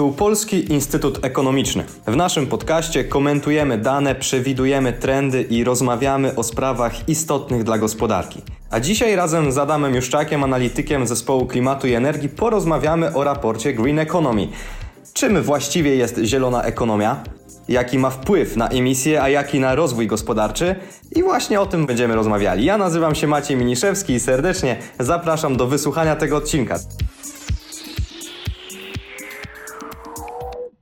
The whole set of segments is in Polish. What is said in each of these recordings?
Tu Polski Instytut Ekonomiczny. W naszym podcaście komentujemy dane, przewidujemy trendy i rozmawiamy o sprawach istotnych dla gospodarki. A dzisiaj razem z Adamem Juszczakiem, analitykiem zespołu klimatu i energii, porozmawiamy o raporcie Green Economy. Czym właściwie jest zielona ekonomia? Jaki ma wpływ na emisję, a jaki na rozwój gospodarczy? I właśnie o tym będziemy rozmawiali. Ja nazywam się Maciej Miniszewski i serdecznie zapraszam do wysłuchania tego odcinka.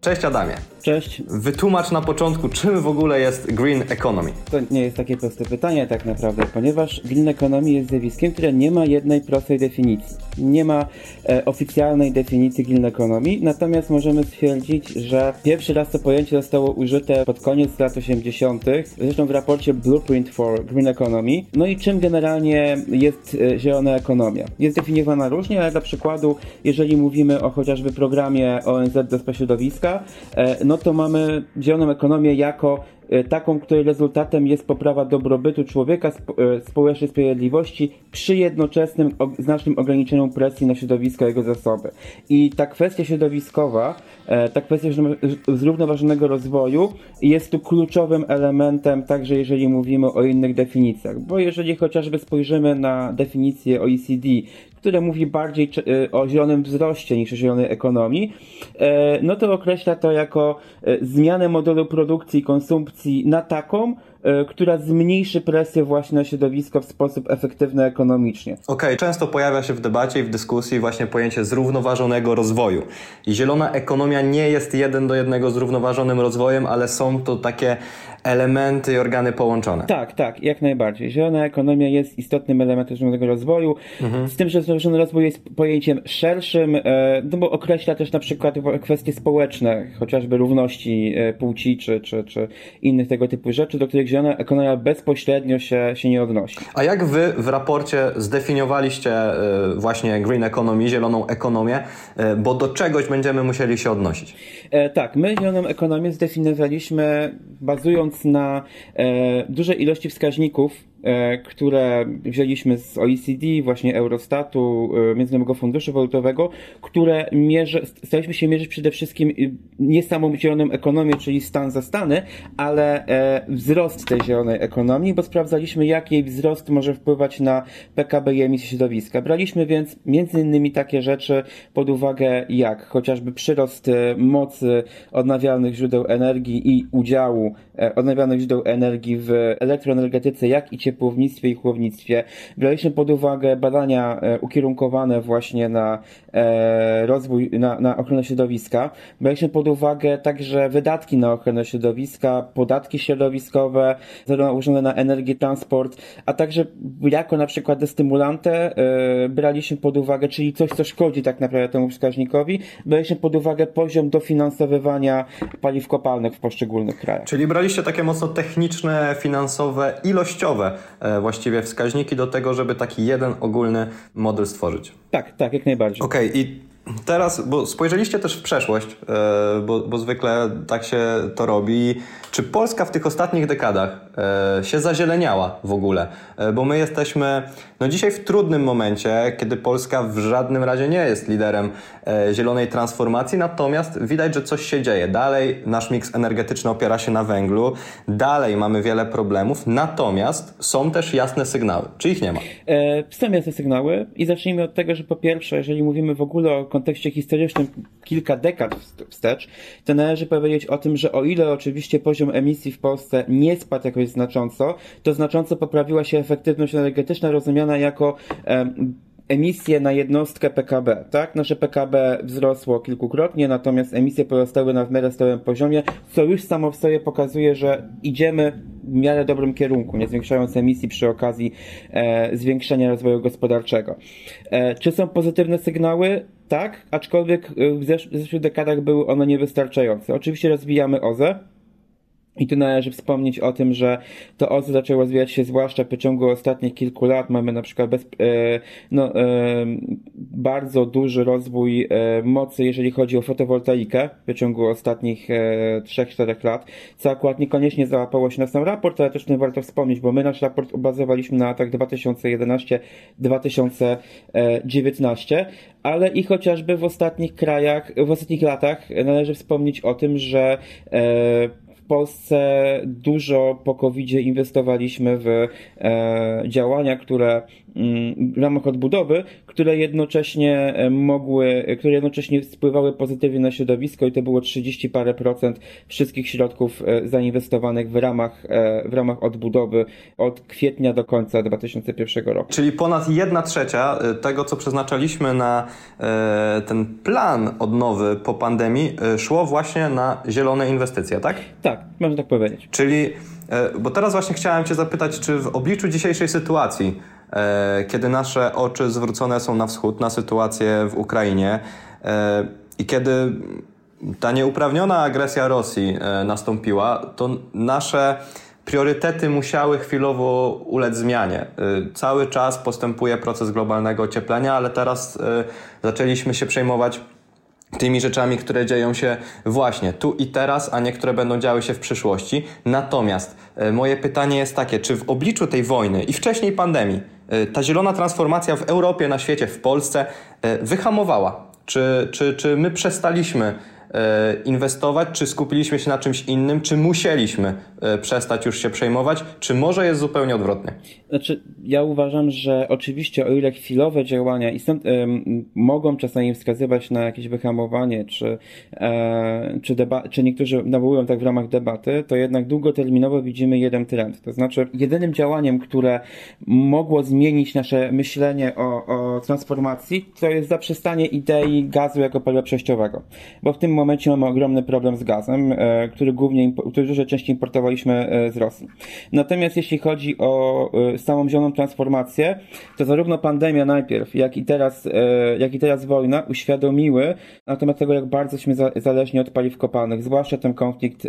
Cześć Adamie. Cześć. Wytłumacz na początku, czym w ogóle jest green economy. To nie jest takie proste pytanie tak naprawdę, ponieważ green economy jest zjawiskiem, które nie ma jednej prostej definicji. Nie ma e, oficjalnej definicji green economy, natomiast możemy stwierdzić, że pierwszy raz to pojęcie zostało użyte pod koniec lat 80., zresztą w raporcie Blueprint for Green Economy. No i czym generalnie jest e, zielona ekonomia? Jest definiowana różnie, ale dla przykładu, jeżeli mówimy o chociażby programie ONZ do środowiska, e, no to mamy zieloną ekonomię jako e, taką, której rezultatem jest poprawa dobrobytu człowieka, e, społecznej sprawiedliwości przy jednoczesnym znacznym ograniczeniu presji na środowisko i jego zasoby. I ta kwestia środowiskowa, e, ta kwestia zrównoważonego rozwoju jest tu kluczowym elementem, także jeżeli mówimy o innych definicjach. Bo jeżeli chociażby spojrzymy na definicję OECD, które mówi bardziej e, o zielonym wzroście niż o zielonej ekonomii, e, no to określa to jako e, zmianę modelu produkcji i konsumpcji na taką, która zmniejszy presję właśnie na środowisko w sposób efektywny ekonomicznie. Okej, okay, często pojawia się w debacie i w dyskusji właśnie pojęcie zrównoważonego rozwoju. I zielona ekonomia nie jest jeden do jednego zrównoważonym rozwojem, ale są to takie elementy i organy połączone. Tak, tak, jak najbardziej. Zielona ekonomia jest istotnym elementem zrównoważonego rozwoju, mhm. z tym, że zrównoważony rozwój jest pojęciem szerszym, e, no bo określa też na przykład kwestie społeczne, chociażby równości e, płci czy, czy, czy innych tego typu rzeczy, do których zielona ekonomia bezpośrednio się, się nie odnosi. A jak wy w raporcie zdefiniowaliście e, właśnie green economy, zieloną ekonomię, bo do czegoś będziemy musieli się odnosić? Tak, my zieloną ekonomię zdefiniowaliśmy bazując na e, dużej ilości wskaźników, E, które wzięliśmy z OECD, właśnie Eurostatu, e, Międzynarodowego Funduszu Walutowego, które mierzy, staraliśmy się mierzyć przede wszystkim nie samą zieloną ekonomię, czyli stan za stany, ale e, tej zielonej ekonomii, bo sprawdzaliśmy, jak jej wzrost może wpływać na PKB i emisję środowiska. Braliśmy więc między innymi takie rzeczy pod uwagę, jak chociażby przyrost mocy odnawialnych źródeł energii i udziału odnawialnych źródeł energii w elektroenergetyce, jak i ciepłownictwie i chłownictwie. Braliśmy pod uwagę badania e, ukierunkowane właśnie na e, rozwój, na, na ochronę środowiska. Braliśmy pod uwagę także wydatki na ochronę środowiska, podatki środowiskowe, nałożone na energię, transport, a także jako na przykład stymulantę e, braliśmy pod uwagę, czyli coś, co szkodzi tak naprawdę temu wskaźnikowi, braliśmy pod uwagę poziom dofinansowywania paliw kopalnych w poszczególnych krajach. Czyli braliście takie mocno techniczne, finansowe, ilościowe E, właściwie wskaźniki do tego, żeby taki jeden ogólny model stworzyć. Tak, tak, jak najbardziej. Okej, okay, i teraz, bo spojrzeliście też w przeszłość, e, bo, bo zwykle tak się to robi. Czy Polska w tych ostatnich dekadach e, się zazieleniała w ogóle? Bo my jesteśmy no dzisiaj w trudnym momencie, kiedy Polska w żadnym razie nie jest liderem zielonej transformacji, natomiast widać, że coś się dzieje. Dalej nasz miks energetyczny opiera się na węglu, dalej mamy wiele problemów, natomiast są też jasne sygnały. Czy ich nie ma? E, są jasne sygnały i zacznijmy od tego, że po pierwsze, jeżeli mówimy w ogóle o kontekście historycznym kilka dekad wstecz, to należy powiedzieć o tym, że o ile oczywiście poziom emisji w Polsce nie spadł jakoś znacząco, to znacząco poprawiła się efektywność energetyczna rozumiana jako emisje na jednostkę PKB, tak? Nasze PKB wzrosło kilkukrotnie, natomiast emisje pozostały na w miarę stałym poziomie, co już samo w sobie pokazuje, że idziemy w miarę dobrym kierunku, nie zwiększając emisji przy okazji e, zwiększenia rozwoju gospodarczego. E, czy są pozytywne sygnały? Tak, aczkolwiek w, zesz w zeszłych dekadach były one niewystarczające. Oczywiście rozwijamy OZE, I tu należy wspomnieć o tym, że to OZE zaczęło rozwijać się zwłaszcza w przeciągu ostatnich kilku lat. Mamy na przykład bez, e, no, e, bardzo duży rozwój e, mocy, jeżeli chodzi o fotowoltaikę w przeciągu ostatnich e, 3-4 lat, co akurat niekoniecznie załapało się na sam raport, ale też tym warto wspomnieć, bo my nasz raport bazowaliśmy na latach 2011-2019, ale i chociażby w ostatnich krajach, w ostatnich latach należy wspomnieć o tym, że Polsce dużo po covid inwestowaliśmy w e, działania, które mm, w ramach odbudowy, które jednocześnie e, mogły, które jednocześnie wpływały pozytywnie na środowisko i to było 30 parę procent wszystkich środków e, zainwestowanych w ramach, e, w ramach odbudowy od kwietnia do końca 2001 roku. Czyli ponad jedna trzecia e, tego, co przeznaczaliśmy na e, ten plan odnowy po pandemii, e, szło właśnie na zielone inwestycje, tak? Tak, można tak powiedzieć. Czyli, bo teraz właśnie chciałem Cię zapytać, czy w obliczu dzisiejszej sytuacji, E, kiedy nasze oczy zwrócone są na wschód, na sytuację w Ukrainie e, i kiedy ta nieuprawniona agresja Rosji e, nastąpiła, to nasze priorytety musiały chwilowo ulec zmianie. Cały czas postępuje proces globalnego ocieplenia, ale teraz zaczęliśmy się przejmować tymi rzeczami, które dzieją się właśnie tu i teraz, a nie które będą działy się w przyszłości. Natomiast moje pytanie jest takie, czy w obliczu tej wojny i wcześniej pandemii, E, ta zielona transformacja w Europie, na świecie, w Polsce e, wyhamowała? Czy, czy, czy my przestaliśmy E, inwestować, czy skupiliśmy się na czymś innym, czy musieliśmy e, przestać już się przejmować, czy może jest zupełnie odwrotnie? Znaczy, ja uważam, że oczywiście o ile chwilowe działania i stąd, mogą czasami wskazywać na jakieś wyhamowanie, czy, e, czy, deba- czy niektórzy nawołują tak w ramach debaty, to jednak długoterminowo widzimy jeden trend. To znaczy, jedynym działaniem, które mogło zmienić nasze myślenie o, o transformacji, to jest zaprzestanie idei gazu jako paliwa przejściowego. Bo w tym momencie mamy ogromny problem z gazem, e, który głównie, który dużo częściej importowaliśmy e, z Rosji. Natomiast jeśli chodzi o e, samą zieloną transformację, to zarówno pandemia najpierw, jak i teraz, jak i teraz wojna uświadomiły na temat tego, jak bardzo jesteśmy zależni od paliw kopalnych, zwłaszcza ten konflikt,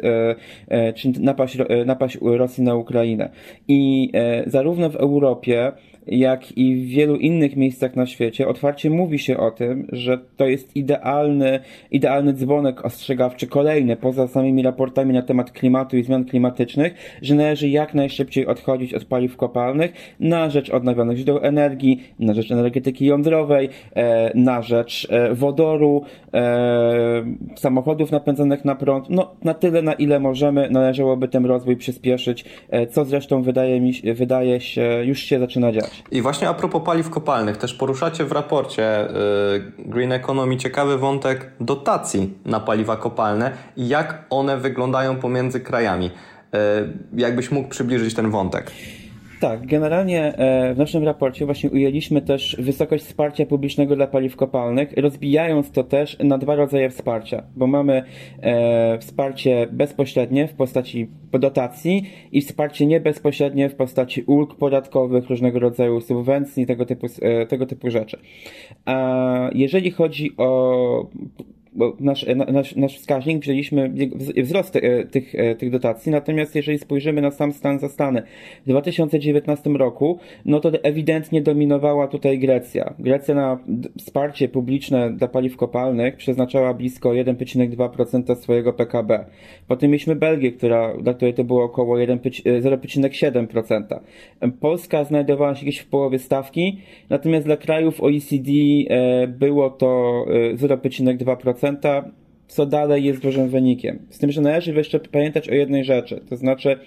czy napaść, napaść Rosji na Ukrainę. I zarówno w Europie, jak i w wielu innych miejscach na świecie otwarcie mówi się o tym, że to jest idealny, idealny dzwonek ostrzegawczy kolejny, poza samymi raportami na temat klimatu i zmian klimatycznych, że należy jak najszybciej odchodzić od paliw kopalnych na rzecz odnawialnych źródeł energii, na rzecz energetyki jądrowej, e, na rzecz e, wodoru, e, samochodów napędzanych na prąd. No, na tyle, na ile możemy, należałoby ten rozwój przyspieszyć, co zresztą wydaje mi wydaje się, już się zaczyna dziać. I właśnie a propos paliw kopalnych, też poruszacie w raporcie y, Green Economy ciekawy wątek dotacji na paliwa kopalne i jak one wyglądają pomiędzy krajami. Y, jakbyś mógł przybliżyć ten wątek? Tak, generalnie e, w naszym raporcie właśnie ujęliśmy też wysokość wsparcia publicznego dla paliw kopalnych, rozbijając to też na dwa rodzaje wsparcia, bo mamy e, wsparcie bezpośrednie w postaci dotacji i wsparcie niebezpośrednie w postaci ulg podatkowych, różnego rodzaju subwencji, tego typu, e, tego typu rzeczy. A jeżeli chodzi o bo nasz, nasz, nasz wskaźnik wzięliśmy wzrost e, tych, e, tych dotacji, natomiast jeżeli spojrzymy na sam stan za stany w 2019 roku, no to ewidentnie dominowała tutaj Grecja. Grecja na wsparcie publiczne dla paliw kopalnych przeznaczała blisko 1,2% swojego PKB. Potem mieliśmy Belgię, która, dla której to było około 0,7%. E, Polska znajdowała się gdzieś w połowie stawki, natomiast dla krajów OECD było to 0,2% co dalej jest dużym wynikiem. Z tym, że należy jeszcze pamiętać o jednej rzeczy, to znaczy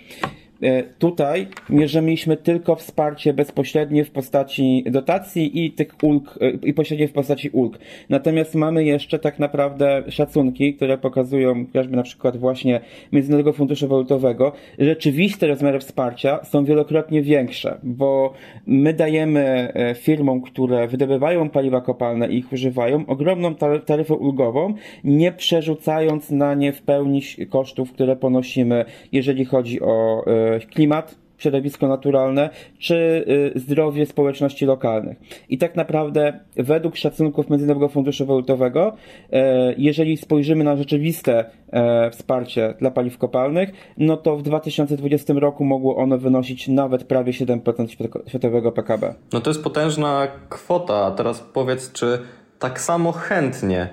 tutaj mierzyliśmy tylko wsparcie bezpośrednie w postaci dotacji i tych ulg, e, i pośrednie w postaci ulg. Natomiast mamy jeszcze tak naprawdę szacunki, które pokazują chociażby na przykład właśnie Międzynarodowego Funduszu Walutowego, rzeczywiste rozmiary wsparcia są wielokrotnie większe, bo my dajemy e, firmom, które wydobywają paliwa kopalne i ich używają, ogromną taryfę ulgową, nie przerzucając na nie w pełni kosztów, które ponosimy, jeżeli chodzi o klimat, środowisko naturalne, czy y, zdrowie społeczności lokalnych. I tak naprawdę według szacunków Międzynarodowego Funduszu Walutowego, e, jeżeli spojrzymy na rzeczywiste e, wsparcie dla paliw kopalnych, no to w 2020 roku mogło ono wynosić nawet prawie 7% światowego PKB. No to jest potężna kwota. Teraz powiedz, czy tak samo chętnie,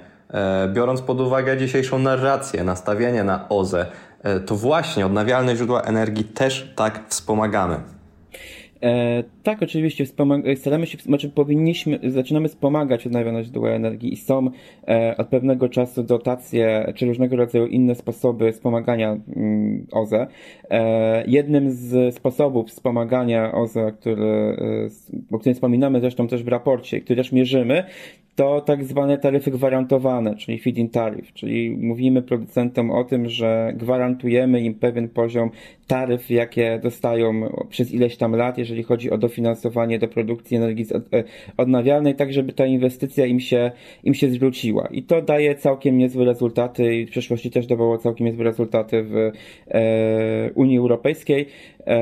biorąc pod uwagę dzisiejszą narrację, nastawienie na OZE, to właśnie odnawialne źródła energii też tak wspomagamy. E, tak, oczywiście staramy się, znaczy powinniśmy, zaczynamy wspomagać odnawialne źródła energii i są e, od pewnego czasu dotacje czy różnego rodzaju inne sposoby wspomagania mm, OZE. E, jednym z sposobów wspomagania OZE, który, e, o którym wspominamy zresztą też w raporcie, który też mierzymy, to tak zwane taryfy gwarantowane, czyli feed-in tariff, czyli mówimy producentom o tym, że gwarantujemy im pewien poziom taryf, jakie dostają przez ileś tam lat, jeżeli chodzi o dofinansowanie do produkcji energii e, odnawialnej, tak żeby ta inwestycja im się, im się zwróciła. I to daje całkiem niezłe rezultaty i w przeszłości też dawało całkiem niezłe rezultaty w e, Unii Europejskiej. E,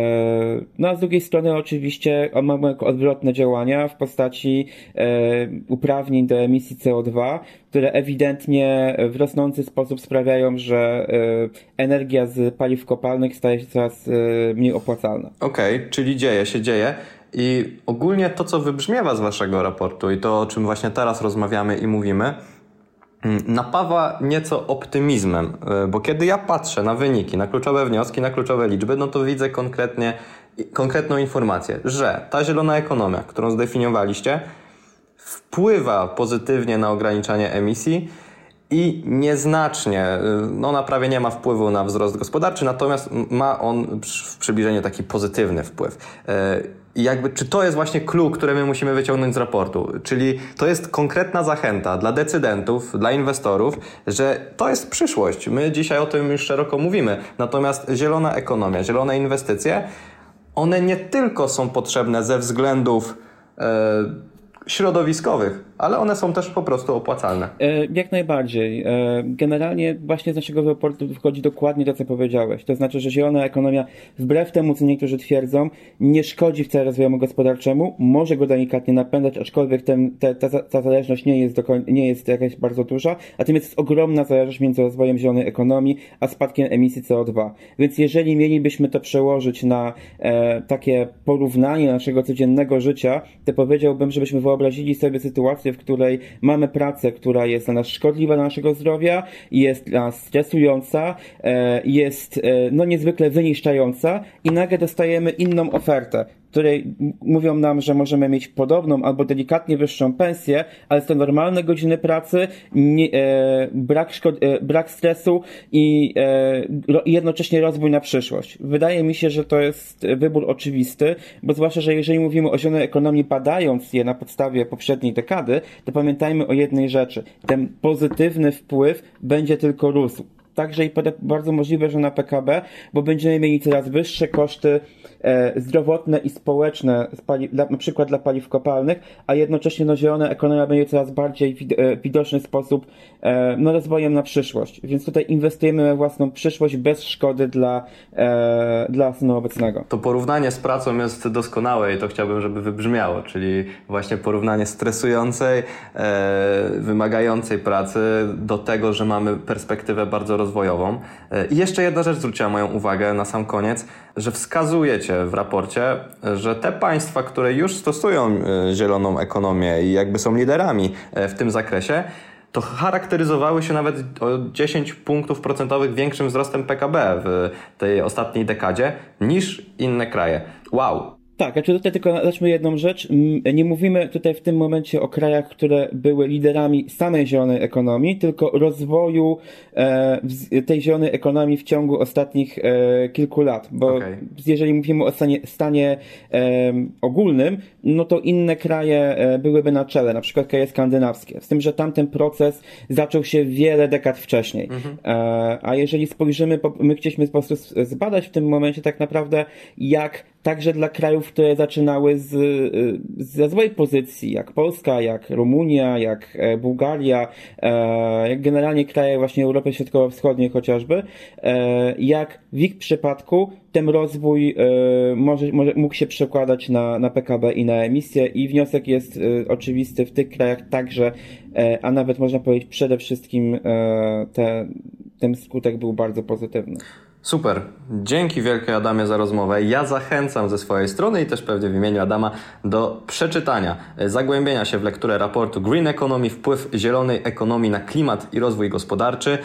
no a z drugiej strony oczywiście mamy odwrotne działania w postaci e, uprawnień do emisji CO2, które ewidentnie w rosnący sposób sprawiają, że e, energia z paliw kopalnych staje się coraz mniej opłacalna. Okej, okay, czyli dzieje się, dzieje. I ogólnie to, co wybrzmiewa z waszego raportu i to, o czym właśnie teraz rozmawiamy i mówimy, Mm, napawa nieco optymizmem, e, bo kiedy ja patrzę na wyniki, na kluczowe wnioski, na kluczowe liczby, no to widzę konkretnie, konkretną informację, że ta zielona ekonomia, którą zdefiniowaliście, wpływa pozytywnie na ograniczanie emisji i nieznacznie, e, no na prawie nie ma wpływu na wzrost gospodarczy, natomiast ma on w przybliżeniu taki pozytywny wpływ. I jakby, czy to jest właśnie clue, które my musimy wyciągnąć z raportu? Czyli to jest konkretna zachęta dla decydentów, dla inwestorów, że to jest przyszłość. My dzisiaj o tym już szeroko mówimy. Natomiast zielona ekonomia, zielone inwestycje, one nie tylko są potrzebne ze względów e, środowiskowych, ale one są też po prostu opłacalne. E, jak najbardziej. E, generalnie właśnie z naszego raportu wychodzi dokładnie to, co powiedziałeś. To znaczy, że zielona ekonomia, wbrew temu, co niektórzy twierdzą, nie szkodzi wcale rozwojowi gospodarczemu, może go delikatnie napędzać, aczkolwiek ten, te, ta, ta zależność nie jest, dokoń, nie jest jakaś bardzo duża, natomiast jest ogromna zależność między rozwojem zielonej ekonomii, a spadkiem emisji CO2. Więc jeżeli mielibyśmy to przełożyć na e, takie porównanie naszego codziennego życia, to powiedziałbym, żebyśmy wyobrazili sobie sytuację, w której mamy pracę, która jest dla nas szkodliwa dla naszego zdrowia, jest dla nas stresująca, e, jest e, no niezwykle wyniszczająca i nagle dostajemy inną ofertę której mówią nam, że możemy mieć podobną albo delikatnie wyższą pensję, ale są normalne godziny pracy, nie, e, brak, szko- e, brak stresu i e, ro, jednocześnie rozwój na przyszłość. Wydaje mi się, że to jest wybór oczywisty, bo zwłaszcza, że jeżeli mówimy o zielonej ekonomii, badając je na podstawie poprzedniej dekady, to pamiętajmy o jednej rzeczy. Ten pozytywny wpływ będzie tylko rósł także i bardzo możliwe, że na PKB, bo będziemy mieli coraz wyższe koszty zdrowotne i społeczne, na przykład dla paliw kopalnych, a jednocześnie no, zielona ekonomia będzie coraz bardziej w e, widoczny sposób e, no, rozwojem na przyszłość. Więc tutaj inwestujemy we własną przyszłość bez szkody dla, e, dla stanu obecnego. To porównanie z pracą jest doskonałe i to chciałbym, żeby wybrzmiało, czyli właśnie porównanie stresującej, e, wymagającej pracy do tego, że mamy perspektywę bardzo rozwojową. E, I jeszcze jedna rzecz zwróciła moją uwagę na sam koniec, że w raporcie, że te państwa, które już stosują e, zieloną ekonomię i jakby są liderami e, w tym zakresie, to charakteryzowały się nawet o 10 punktów procentowych większym wzrostem PKB w tej ostatniej dekadzie niż inne kraje. Wow, tak, znaczy tutaj tylko zacznijmy jedną rzecz. Nie mówimy tutaj w tym momencie o krajach, które były liderami samej zielonej ekonomii, tylko rozwoju e, tej zielonej ekonomii w ciągu ostatnich e, kilku lat. Bo okay. jeżeli mówimy o stanie, stanie e, ogólnym, no to inne kraje byłyby na czele, na przykład kraje skandynawskie. Z tym, że tamten proces zaczął się wiele dekad wcześniej. Mhm. A jeżeli spojrzymy, my chcieliśmy po prostu zbadać w tym momencie tak naprawdę, jak także dla krajów które zaczynały z, ze złej pozycji, jak Polska, jak Rumunia, jak Bułgaria, jak generalnie kraje właśnie Europy Środkowo-Wschodniej chociażby, jak w ich przypadku ten rozwój może, może mógł się przekładać na, na PKB i na emisję i wniosek jest oczywisty w tych krajach także, a nawet można powiedzieć przede wszystkim te, ten skutek był bardzo pozytywny. Super. Dzięki wielkie Adamie za rozmowę. Ja zachęcam ze swojej strony i też pewnie w imieniu Adama do przeczytania, zagłębienia się w lekturę raportu Green Economy, wpływ zielonej ekonomii na klimat i rozwój gospodarczy.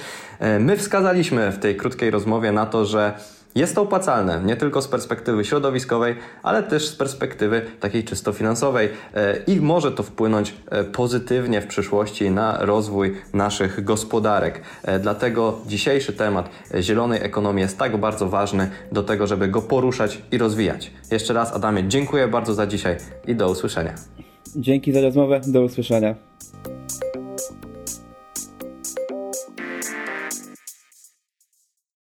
My wskazaliśmy w tej krótkiej rozmowie na to, że jest to opłacalne nie tylko z perspektywy środowiskowej, ale też z perspektywy takiej czysto finansowej e, i może to wpłynąć e, pozytywnie w przyszłości na rozwój naszych gospodarek. E, dlatego dzisiejszy temat zielonej ekonomii jest tak bardzo ważny do tego, żeby go poruszać i rozwijać. Jeszcze raz Adamie, dziękuję bardzo za dzisiaj i do usłyszenia. Dzięki za rozmowę, do usłyszenia.